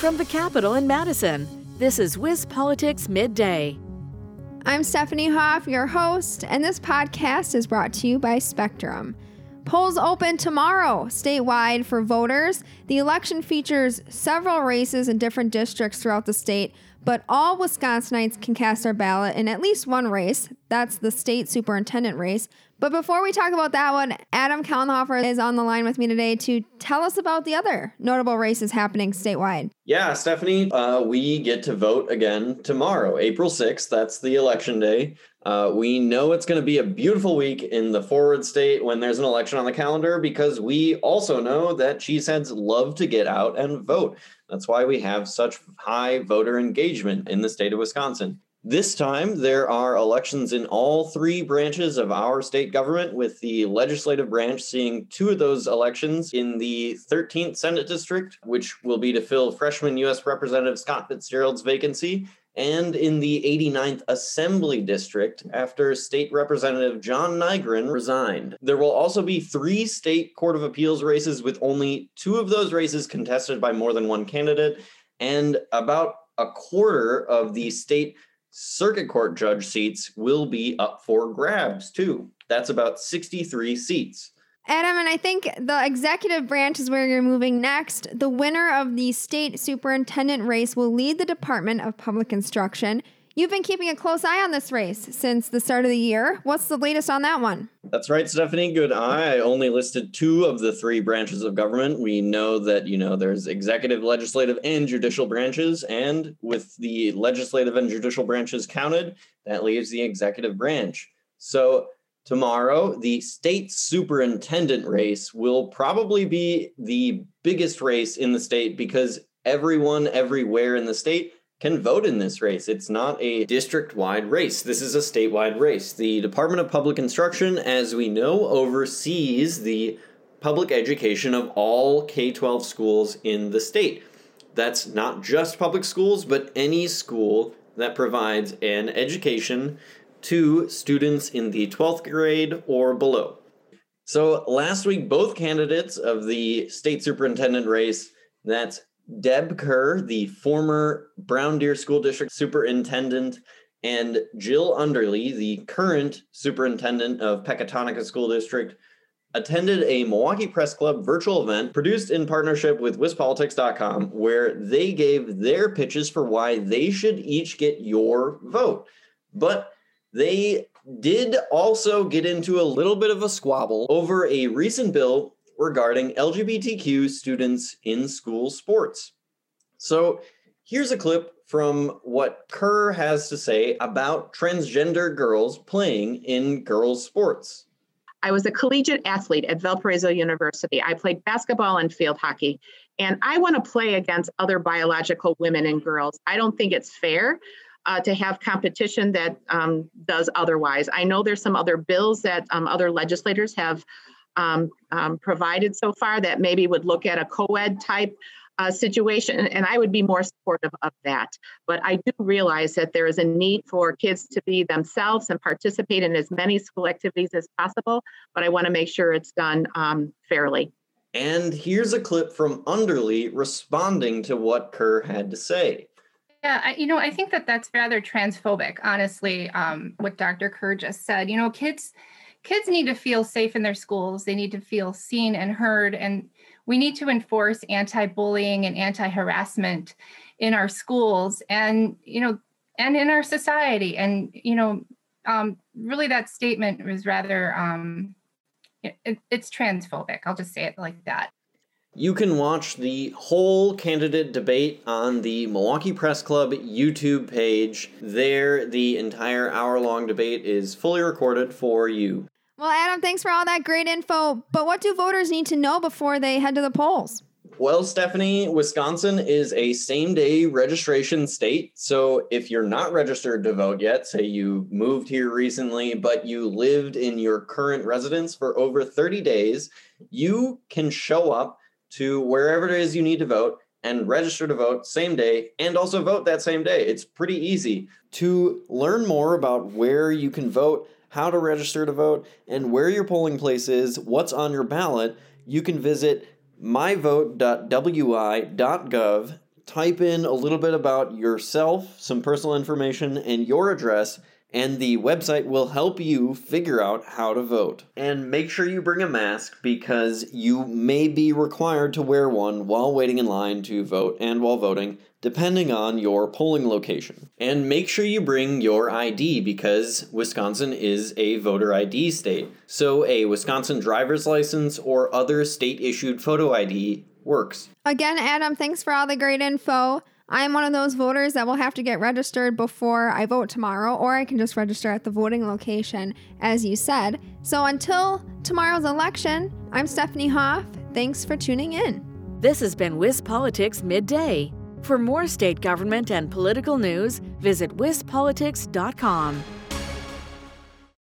From the Capitol in Madison, this is WisPolitics Midday. I'm Stephanie Hoff, your host, and this podcast is brought to you by Spectrum. Polls open tomorrow statewide for voters. The election features several races in different districts throughout the state, but all Wisconsinites can cast their ballot in at least one race. That's the state superintendent race. But before we talk about that one, Adam Kallenhofer is on the line with me today to tell us about the other notable races happening statewide. Yeah, Stephanie, uh, we get to vote again tomorrow, April 6th. That's the election day. Uh, we know it's going to be a beautiful week in the forward state when there's an election on the calendar because we also know that cheeseheads love to get out and vote. That's why we have such high voter engagement in the state of Wisconsin. This time, there are elections in all three branches of our state government, with the legislative branch seeing two of those elections in the 13th Senate District, which will be to fill freshman U.S. Representative Scott Fitzgerald's vacancy, and in the 89th Assembly District after State Representative John Nygren resigned. There will also be three state Court of Appeals races, with only two of those races contested by more than one candidate, and about a quarter of the state circuit court judge seats will be up for grabs too. That's about 63 seats. Adam, and I think the executive branch is where you're moving next. The winner of the state superintendent race will lead the Department of Public Instruction. You've been keeping a close eye on this race since the start of the year. What's the latest on that one? That's right, Stephanie. Good eye. I only listed two of the three branches of government. We know that, you know, there's executive, legislative, and judicial branches. And with the legislative and judicial branches counted, that leaves the executive branch. So tomorrow, the state superintendent race will probably be the biggest race in the state because everyone everywhere in the state can vote in this race. It's not a district wide race. This is a statewide race. The Department of Public Instruction, as we know, oversees the public education of all K 12 schools in the state. That's not just public schools, but any school that provides an education to students in the 12th grade or below. So last week, both candidates of the state superintendent race, that's Deb Kerr, the former Brown Deer School District superintendent, and Jill Underly, the current superintendent of Pecatonica School District, attended a Milwaukee Press Club virtual event produced in partnership with WisPolitics.com, where they gave their pitches for why they should each get your vote. But they did also get into a little bit of a squabble over a recent bill regarding LGBTQ students in school sports. So here's a clip from what Kerr has to say about transgender girls playing in girls' sports. I was a collegiate athlete at Valparaiso University. I played basketball and field hockey, and I want to play against other biological women and girls. I don't think it's fair uh, to have competition that um, does otherwise. I know there's some other bills that um, other legislators have um, um, provided so far that maybe would look at a co-ed type uh, situation, and I would be more supportive of that. But I do realize that there is a need for kids to be themselves and participate in as many school activities as possible, but I want to make sure it's done um, fairly. And here's a clip from Underly responding to what Kerr had to say. Yeah, I, you know, I think that that's rather transphobic, honestly, um, what Dr. Kerr just said. You know, kids kids need to feel safe in their schools. They need to feel seen and heard. And we need to enforce anti-bullying and anti-harassment in our schools and, you know, and in our society. And, you know, um, really that statement was rather, um, it, it's transphobic. I'll just say it like that. You can watch the whole candidate debate on the Milwaukee Press Club YouTube page. There, the entire hour long debate is fully recorded for you. Well, Adam, thanks for all that great info. But what do voters need to know before they head to the polls? Well, Stephanie, Wisconsin is a same day registration state. So if you're not registered to vote yet, say you moved here recently, but you lived in your current residence for over 30 days, you can show up to wherever it is you need to vote and register to vote same day and also vote that same day. It's pretty easy. To learn more about where you can vote, how to register to vote, and where your polling place is, what's on your ballot, you can visit myvote.wi.gov type in a little bit about yourself, some personal information, and your address, and the website will help you figure out how to vote. And make sure you bring a mask because you may be required to wear one while waiting in line to vote and while voting, depending on your polling location. And make sure you bring your ID because Wisconsin is a voter ID state. So a Wisconsin driver's license or other state issued photo ID works. Again, Adam, thanks for all the great info. I am one of those voters that will have to get registered before I vote tomorrow, or I can just register at the voting location, as you said. So until tomorrow's election, I'm Stephanie Hoff. Thanks for tuning in. This has been WisPolitics Midday. For more state government and political news, visit wispolitics.com.